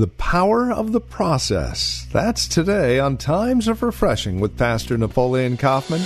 The power of the process. That's today on Times of Refreshing with Pastor Napoleon Kaufman.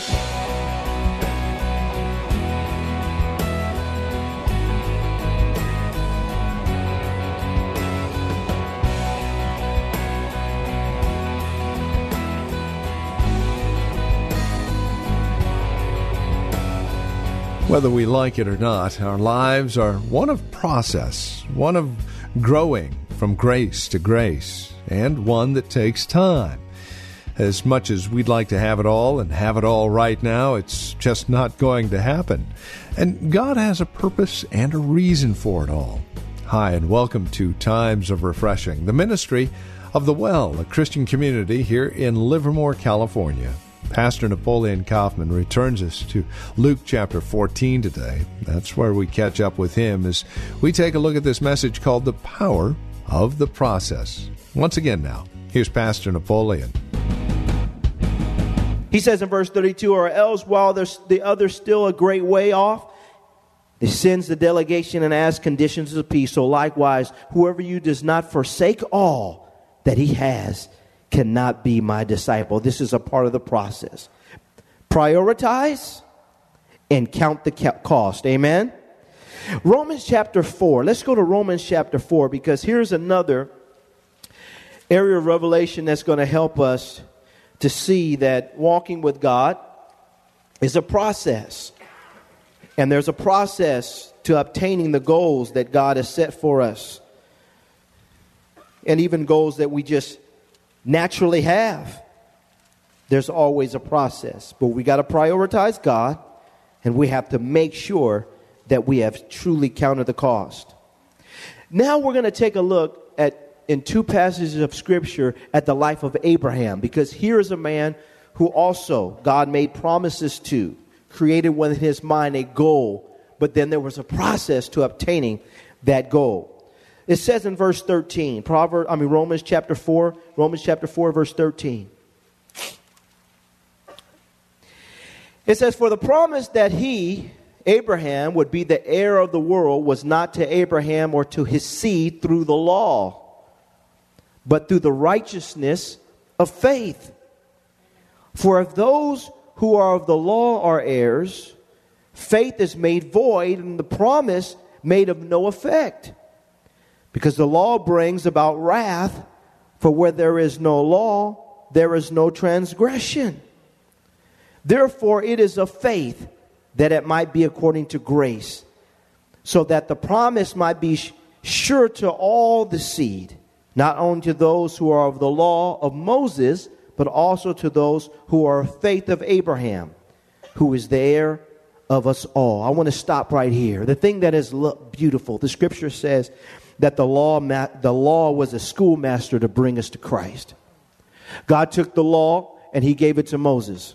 Whether we like it or not, our lives are one of process, one of growing from grace to grace, and one that takes time. As much as we'd like to have it all and have it all right now, it's just not going to happen. And God has a purpose and a reason for it all. Hi, and welcome to Times of Refreshing, the ministry of The Well, a Christian community here in Livermore, California. Pastor Napoleon Kaufman returns us to Luke chapter 14 today. That's where we catch up with him as we take a look at this message called The Power of the Process. Once again, now, here's Pastor Napoleon. He says in verse 32 or else while the other's still a great way off, he sends the delegation and asks conditions of peace. So likewise, whoever you does not forsake all that he has cannot be my disciple. This is a part of the process. Prioritize and count the cost. Amen. Romans chapter 4. Let's go to Romans chapter 4 because here's another area of revelation that's going to help us to see that walking with God is a process. And there's a process to obtaining the goals that God has set for us. And even goals that we just naturally have. There's always a process, but we got to prioritize God and we have to make sure that we have truly counted the cost. Now we're going to take a look at in two passages of scripture at the life of Abraham because here is a man who also God made promises to, created within his mind a goal, but then there was a process to obtaining that goal. It says in verse 13, Proverbs, I mean Romans chapter 4, Romans chapter 4 verse 13. It says for the promise that he Abraham would be the heir of the world was not to Abraham or to his seed through the law, but through the righteousness of faith. For if those who are of the law are heirs, faith is made void and the promise made of no effect. Because the law brings about wrath, for where there is no law, there is no transgression. Therefore, it is of faith that it might be according to grace, so that the promise might be sure to all the seed, not only to those who are of the law of Moses, but also to those who are of faith of Abraham, who is the heir of us all. I want to stop right here. The thing that is beautiful, the scripture says that the law, the law was a schoolmaster to bring us to Christ. God took the law and he gave it to Moses.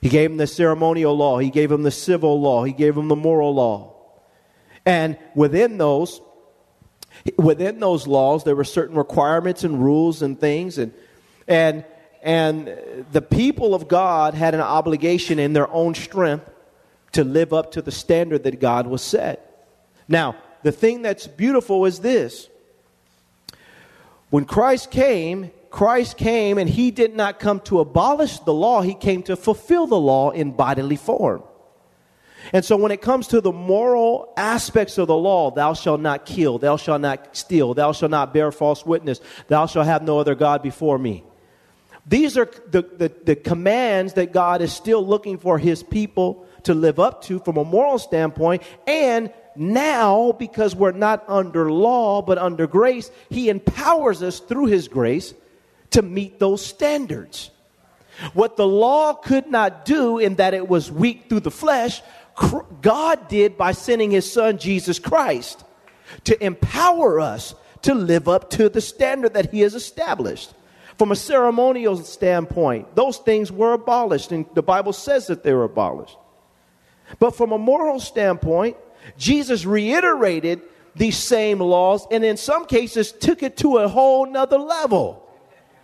He gave him the ceremonial law, he gave him the civil law, he gave him the moral law. And within those, within those laws, there were certain requirements and rules and things, and and and the people of God had an obligation in their own strength to live up to the standard that God was set. Now, the thing that's beautiful is this when Christ came, Christ came and he did not come to abolish the law, he came to fulfill the law in bodily form. And so when it comes to the moral aspects of the law, thou shalt not kill, thou shalt not steal, thou shalt not bear false witness, thou shalt have no other God before me. These are the, the, the commands that God is still looking for his people to live up to from a moral standpoint and now, because we're not under law but under grace, He empowers us through His grace to meet those standards. What the law could not do in that it was weak through the flesh, God did by sending His Son Jesus Christ to empower us to live up to the standard that he has established. From a ceremonial standpoint, those things were abolished, and the Bible says that they were abolished. But from a moral standpoint, Jesus reiterated these same laws and in some cases took it to a whole nother level.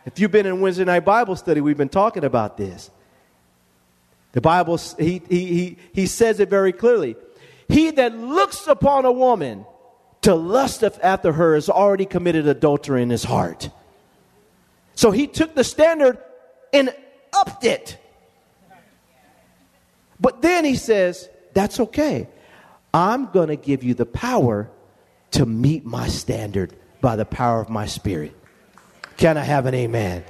If you've been in Wednesday night Bible study, we've been talking about this. The Bible, he, he, he, he says it very clearly. He that looks upon a woman to lust after her has already committed adultery in his heart. So he took the standard and upped it. But then he says, That's okay. I'm going to give you the power to meet my standard by the power of my spirit. Can I have an amen?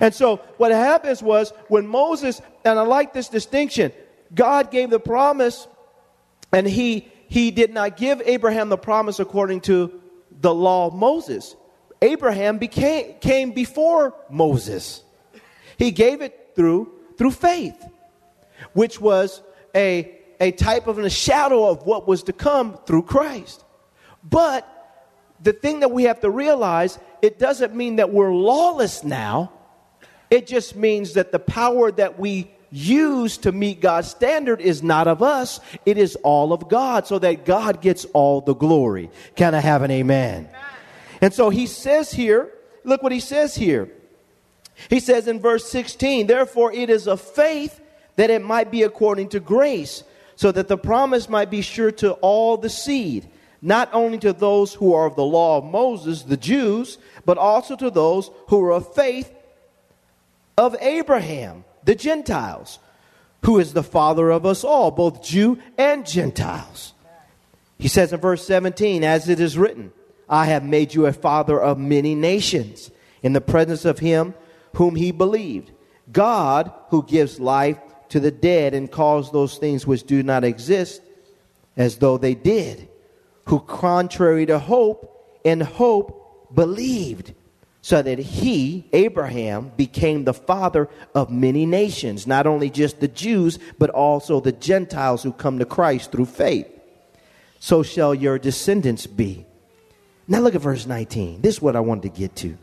And so what happens was when Moses, and I like this distinction, God gave the promise and he he did not give Abraham the promise according to the law of Moses. Abraham became came before Moses. He gave it through through faith, which was a a type of a shadow of what was to come through Christ. But the thing that we have to realize, it doesn't mean that we're lawless now. It just means that the power that we use to meet God's standard is not of us, it is all of God, so that God gets all the glory. Can I have an amen? And so he says here, look what he says here. He says in verse 16, therefore it is of faith that it might be according to grace so that the promise might be sure to all the seed, not only to those who are of the law of Moses, the Jews, but also to those who are of faith of Abraham, the Gentiles, who is the father of us all, both Jew and Gentiles. He says in verse 17, as it is written, I have made you a father of many nations in the presence of him whom he believed. God, who gives life to the dead and calls those things which do not exist as though they did, who, contrary to hope, in hope believed, so that he, Abraham, became the father of many nations, not only just the Jews, but also the Gentiles who come to Christ through faith. So shall your descendants be. Now look at verse 19. This is what I wanted to get to.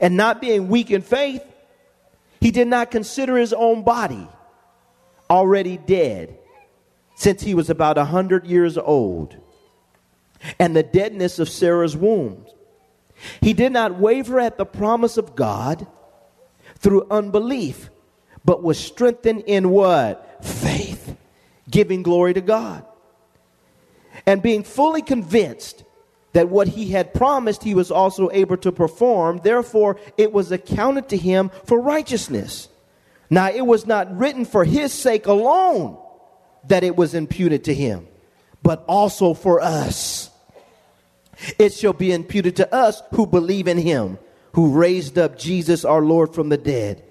And not being weak in faith, he did not consider his own body already dead since he was about a hundred years old, and the deadness of Sarah's womb. He did not waver at the promise of God through unbelief, but was strengthened in what? Faith, giving glory to God. And being fully convinced that what he had promised he was also able to perform, therefore it was accounted to him for righteousness. Now, it was not written for his sake alone that it was imputed to him, but also for us. It shall be imputed to us who believe in him, who raised up Jesus our Lord from the dead,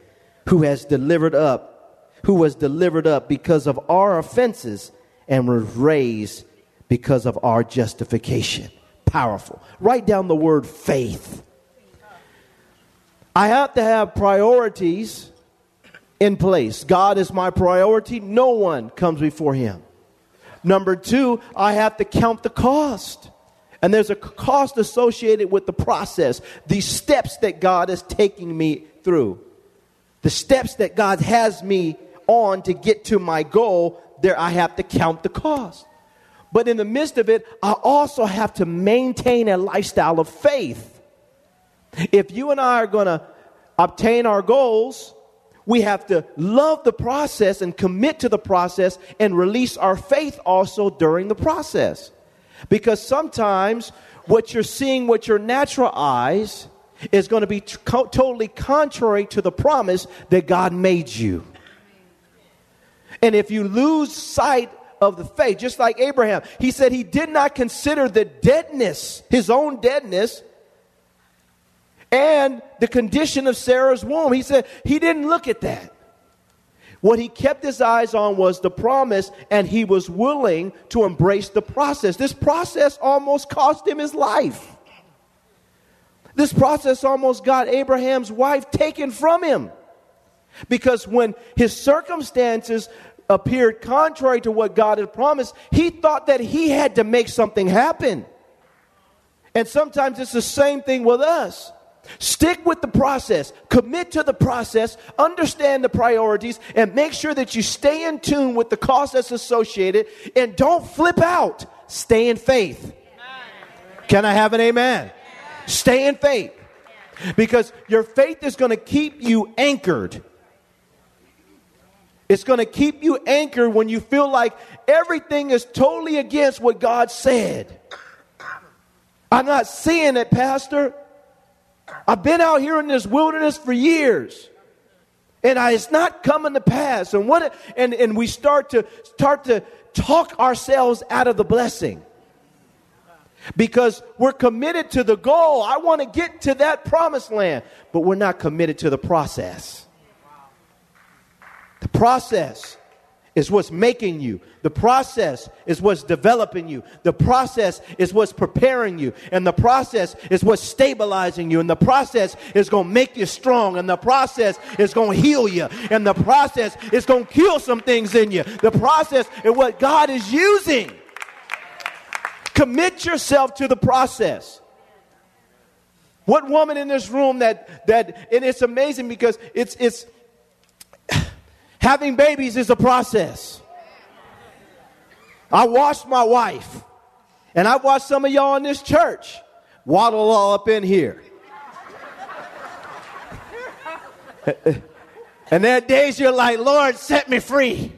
who has delivered up, who was delivered up because of our offenses and was raised because of our justification. Powerful. Write down the word faith. I have to have priorities in place. God is my priority. No one comes before him. Number two, I have to count the cost. And there's a cost associated with the process, the steps that God is taking me through. The steps that God has me on to get to my goal, there I have to count the cost. But in the midst of it, I also have to maintain a lifestyle of faith. If you and I are going to obtain our goals, we have to love the process and commit to the process and release our faith also during the process. Because sometimes what you're seeing with your natural eyes is going to be totally contrary to the promise that God made you. And if you lose sight of the faith, just like Abraham, he said he did not consider the deadness, his own deadness, and the condition of Sarah's womb. He said he didn't look at that. What he kept his eyes on was the promise, and he was willing to embrace the process. This process almost cost him his life. This process almost got Abraham's wife taken from him. Because when his circumstances appeared contrary to what God had promised, he thought that he had to make something happen. And sometimes it's the same thing with us. Stick with the process, commit to the process, understand the priorities, and make sure that you stay in tune with the cost that's associated and don't flip out. Stay in faith. Can I have an amen? Stay in faith. Because your faith is going to keep you anchored. It's going to keep you anchored when you feel like everything is totally against what God said. I'm not seeing it, Pastor. I've been out here in this wilderness for years. And I, it's not coming to pass. And what and, and we start to start to talk ourselves out of the blessing. Because we're committed to the goal. I want to get to that promised land, but we're not committed to the process. The process is what's making you. The process is what's developing you. The process is what's preparing you. And the process is what's stabilizing you. And the process is going to make you strong. And the process is going to heal you. And the process is going to kill some things in you. The process is what God is using. Commit yourself to the process. What woman in this room that that and it's amazing because it's it's Having babies is a process. I watched my wife, and I watched some of y'all in this church waddle all up in here. and there are days you're like, Lord, set me free.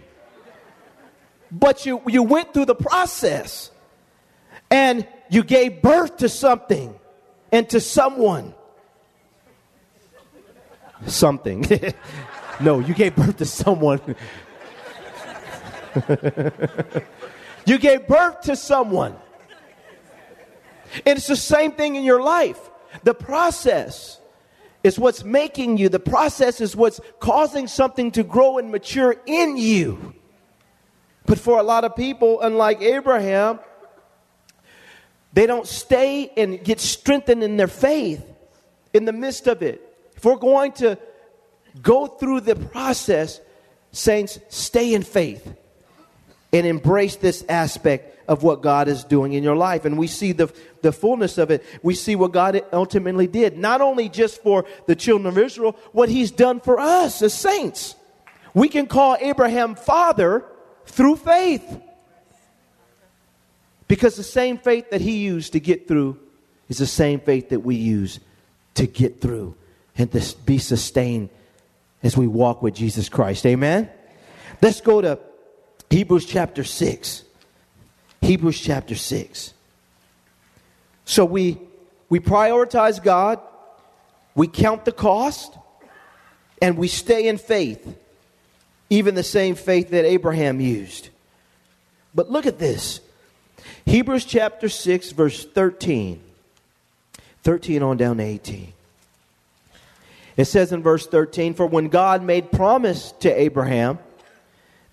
But you, you went through the process and you gave birth to something and to someone. Something. No, you gave birth to someone. you gave birth to someone. And it's the same thing in your life. The process is what's making you, the process is what's causing something to grow and mature in you. But for a lot of people, unlike Abraham, they don't stay and get strengthened in their faith in the midst of it. If we're going to Go through the process, saints, stay in faith and embrace this aspect of what God is doing in your life. And we see the, the fullness of it. We see what God ultimately did, not only just for the children of Israel, what He's done for us as saints. We can call Abraham father through faith. Because the same faith that he used to get through is the same faith that we use to get through and to be sustained as we walk with Jesus Christ. Amen? Let's go to Hebrews chapter 6. Hebrews chapter 6. So we we prioritize God, we count the cost, and we stay in faith. Even the same faith that Abraham used. But look at this. Hebrews chapter 6 verse 13. 13 on down to 18. It says in verse 13, For when God made promise to Abraham,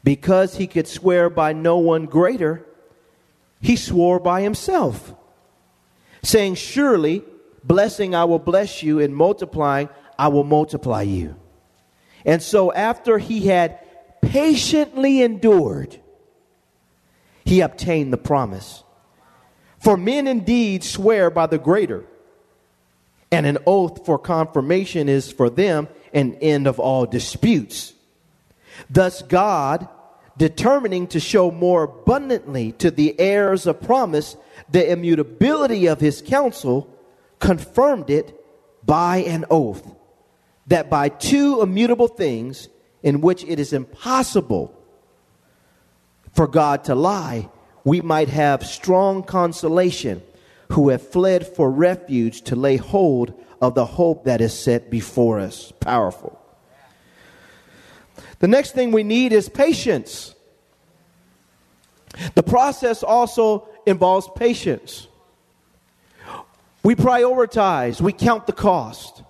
because he could swear by no one greater, he swore by himself, saying, Surely, blessing I will bless you, and multiplying I will multiply you. And so, after he had patiently endured, he obtained the promise. For men indeed swear by the greater and an oath for confirmation is for them an end of all disputes. Thus, God, determining to show more abundantly to the heirs of promise the immutability of his counsel, confirmed it by an oath, that by two immutable things in which it is impossible for God to lie, we might have strong consolation who have fled for refuge to lay hold of the hope that is set before us. Powerful. The next thing we need is patience. The process also involves patience. We prioritize, we count the cost.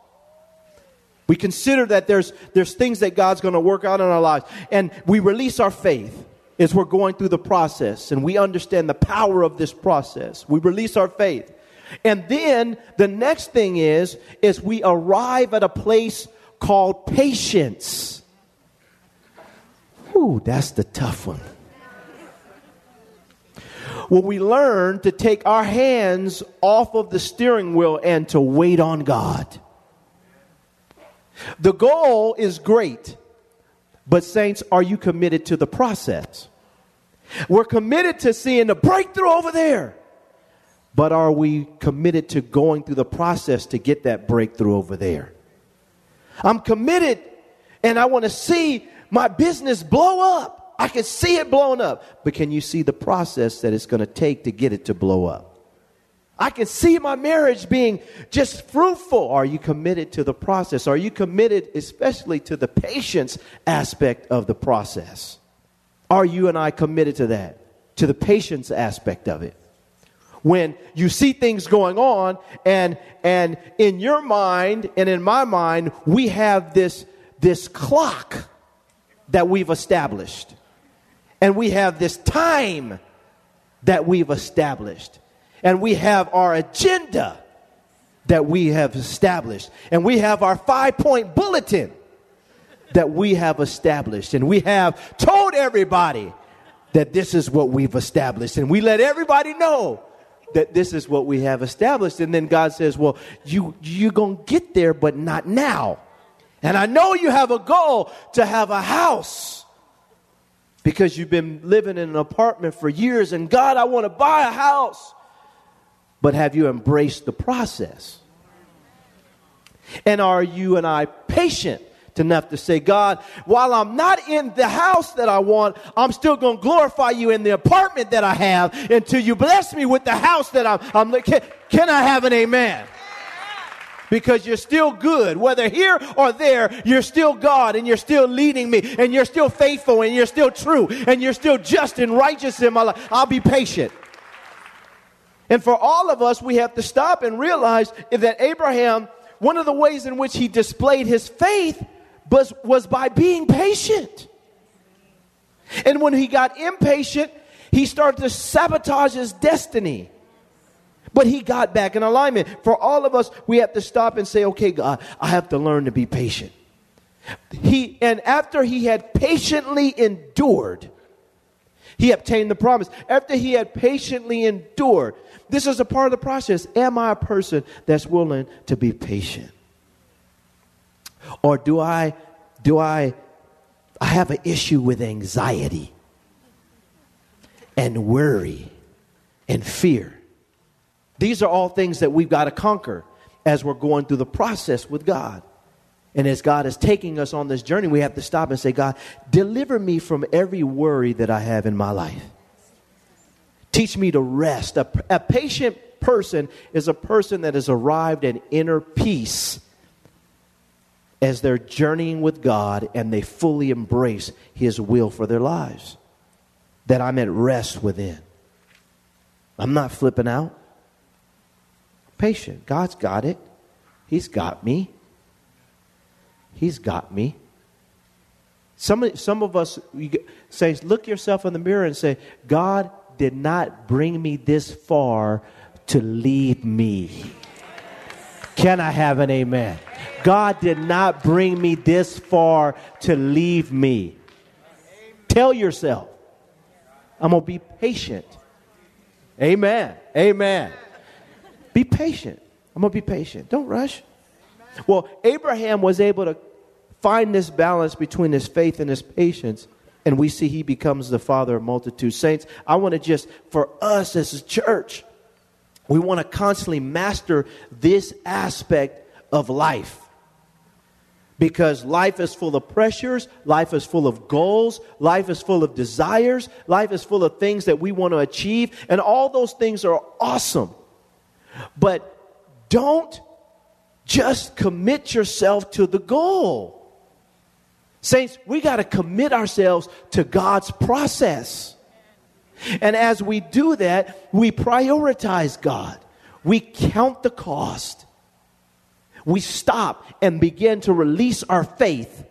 We consider that there's, there's things that God's going to work out in our lives, and we release our faith as we're going through the process and we understand the power of this process. We release our faith. And then the next thing is is we arrive at a place called patience. That's the tough one. Will we learn to take our hands off of the steering wheel and to wait on God? The goal is great, but, saints, are you committed to the process? We're committed to seeing the breakthrough over there, but are we committed to going through the process to get that breakthrough over there? I'm committed and I want to see my business blow up. I can see it blowing up. But can you see the process that it's going to take to get it to blow up? I can see my marriage being just fruitful. Are you committed to the process? Are you committed, especially to the patience aspect of the process? Are you and I committed to that? To the patience aspect of it? When you see things going on, and, and in your mind and in my mind, we have this, this clock that we've established. And we have this time that we've established. And we have our agenda that we have established. And we have our five point bulletin that we have established. And we have told everybody that this is what we've established. And we let everybody know that this is what we have established. And then God says, Well, you, you're going to get there, but not now. And I know you have a goal to have a house because you've been living in an apartment for years and God, I want to buy a house. But have you embraced the process? And are you and I patient enough to say, God, while I'm not in the house that I want, I'm still going to glorify you in the apartment that I have until you bless me with the house that I'm, I'm can, can I have an amen? Because you're still good. Whether here or there, you're still God and you're still leading me and you're still faithful and you're still true and you're still just and righteous in my life. I'll be patient. And for all of us, we have to stop and realize that Abraham, one of the ways in which he displayed his faith was, was by being patient. And when he got impatient, he started to sabotage his destiny. But he got back in alignment. For all of us, we have to stop and say, okay, God, I have to learn to be patient. He, and after he had patiently endured, he obtained the promise. After he had patiently endured, this is a part of the process. Am I a person that's willing to be patient? Or do I, do I, I have an issue with anxiety and worry and fear? These are all things that we've got to conquer as we're going through the process with God. And as God is taking us on this journey, we have to stop and say, God, deliver me from every worry that I have in my life. Teach me to rest. A, a patient person is a person that has arrived at inner peace as they're journeying with God and they fully embrace His will for their lives. That I'm at rest within. I'm not flipping out patient. God's got it. He's got me. He's got me. Some, some of us say, look yourself in the mirror and say, God did not bring me this far to leave me. Can I have an amen? God did not bring me this far to leave me. Tell yourself, I'm going to be patient. Amen. Amen. Be patient. I'm going to be patient. Don't rush. Well, Abraham was able to find this balance between his faith and his patience, and we see he becomes the father of multitudes. Saints, I want to just, for us as a church, we want to constantly master this aspect of life. Because life is full of pressures, life is full of goals, life is full of desires, life is full of things that we want to achieve, and all those things are awesome. But don't just commit yourself to the goal. Saints, we got to commit ourselves to God's process. And as we do that, we prioritize God. We count the cost. We stop and begin to release our faith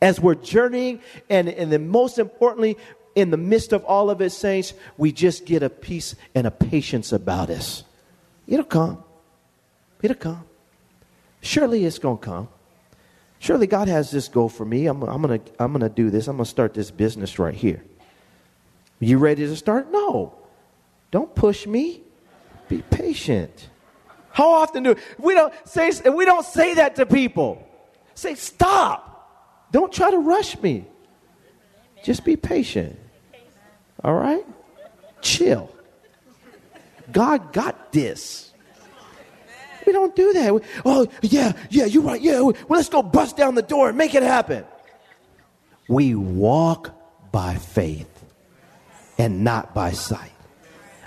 as we're journeying. And, and then, most importantly, in the midst of all of it, saints, we just get a peace and a patience about us. It'll come. It'll come. Surely it's going to come. Surely God has this goal for me. I'm, I'm going to I'm gonna do this. I'm going to start this business right here. You ready to start? No. Don't push me. Be patient. How often do we don't say we don't say that to people? Say stop. Don't try to rush me. Just be patient. All right? Chill. God got this. We don't do that. We, oh, yeah, yeah, you're right. Yeah, well, let's go bust down the door and make it happen. We walk by faith and not by sight.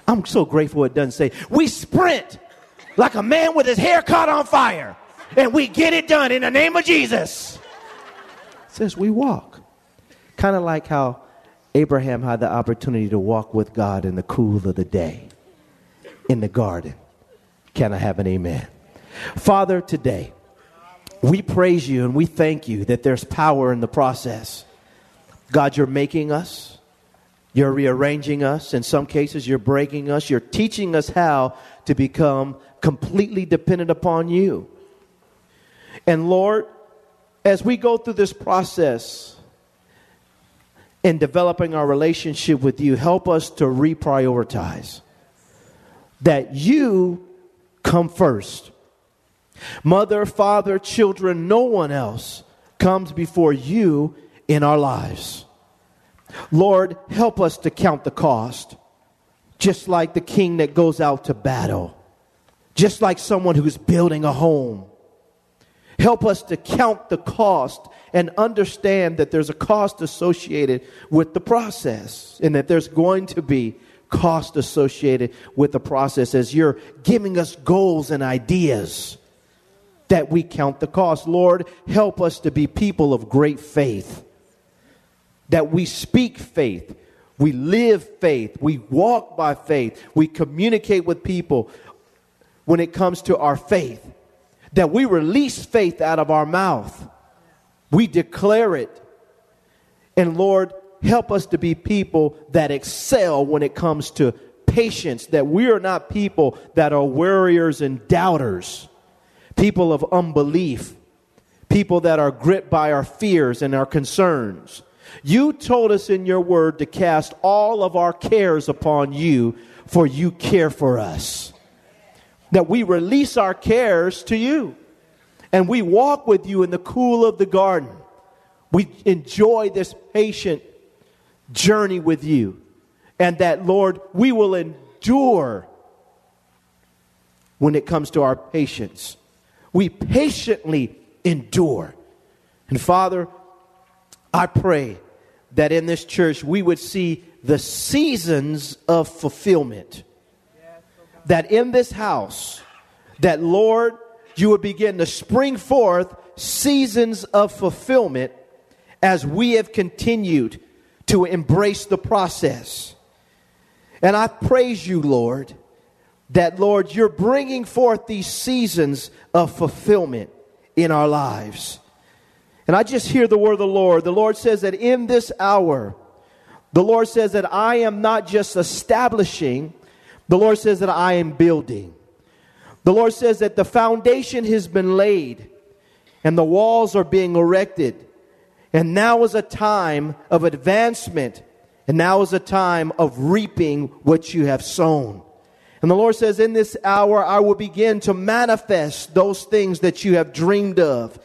I'm so grateful it doesn't say we sprint like a man with his hair caught on fire and we get it done in the name of Jesus. It says we walk. Kind of like how Abraham had the opportunity to walk with God in the cool of the day in the garden. Can I have an amen? Father, today, we praise you and we thank you that there's power in the process. God, you're making us, you're rearranging us. In some cases, you're breaking us, you're teaching us how to become completely dependent upon you. And Lord, as we go through this process in developing our relationship with you, help us to reprioritize that you come first. Mother, father, children, no one else comes before you in our lives. Lord, help us to count the cost, just like the king that goes out to battle, just like someone who's building a home. Help us to count the cost and understand that there's a cost associated with the process and that there's going to be cost associated with the process as you're giving us goals and ideas that we count the cost. Lord, help us to be people of great faith, that we speak faith, we live faith, we walk by faith, we communicate with people when it comes to our faith, that we release faith out of our mouth, we declare it. And Lord, help us to be people that excel when it comes to patience, that we are not people that are warriors and doubters, people of unbelief, people that are gripped by our fears and our concerns. You told us in your word to cast all of our cares upon you, for you care for us. That we release our cares to you and we walk with you in the cool of the garden. We enjoy this patient journey with you. And that, Lord, we will endure when it comes to our patience. We patiently endure. And Father, I pray that in this church we would see the seasons of fulfillment. That in this house, that Lord, you would begin to spring forth seasons of fulfillment as we have continued to embrace the process. And I praise you, Lord, that, Lord, you're bringing forth these seasons of fulfillment in our lives. And I just hear the word of the Lord. The Lord says that in this hour, the Lord says that I am not just establishing, the Lord says that I am building. The Lord says that the foundation has been laid and the walls are being erected. And now is a time of advancement. And now is a time of reaping what you have sown. And the Lord says, In this hour, I will begin to manifest those things that you have dreamed of.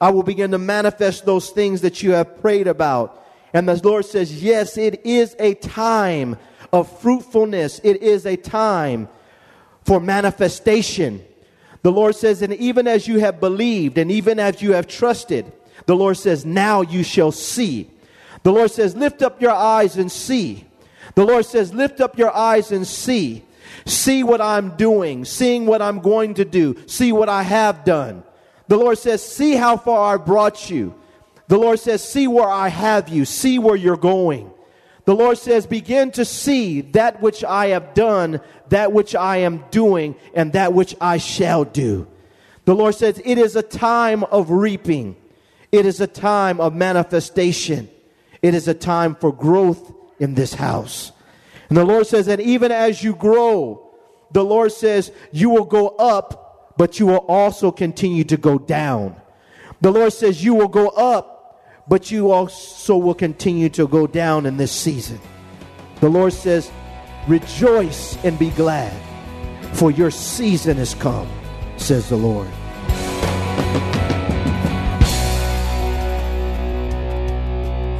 I will begin to manifest those things that you have prayed about. And the Lord says, Yes, it is a time of fruitfulness. It is a time for manifestation. The Lord says, And even as you have believed and even as you have trusted, the Lord says, Now you shall see. The Lord says, Lift up your eyes and see. The Lord says, Lift up your eyes and see. See what I'm doing, seeing what I'm going to do, see what I have done. The Lord says, See how far I brought you. The Lord says, See where I have you, see where you're going. The Lord says, Begin to see that which I have done, that which I am doing, and that which I shall do. The Lord says, It is a time of reaping. It is a time of manifestation. It is a time for growth in this house. And the Lord says that even as you grow, the Lord says you will go up, but you will also continue to go down. The Lord says you will go up, but you also will continue to go down in this season. The Lord says Rejoice and be glad, for your season has come, says the Lord.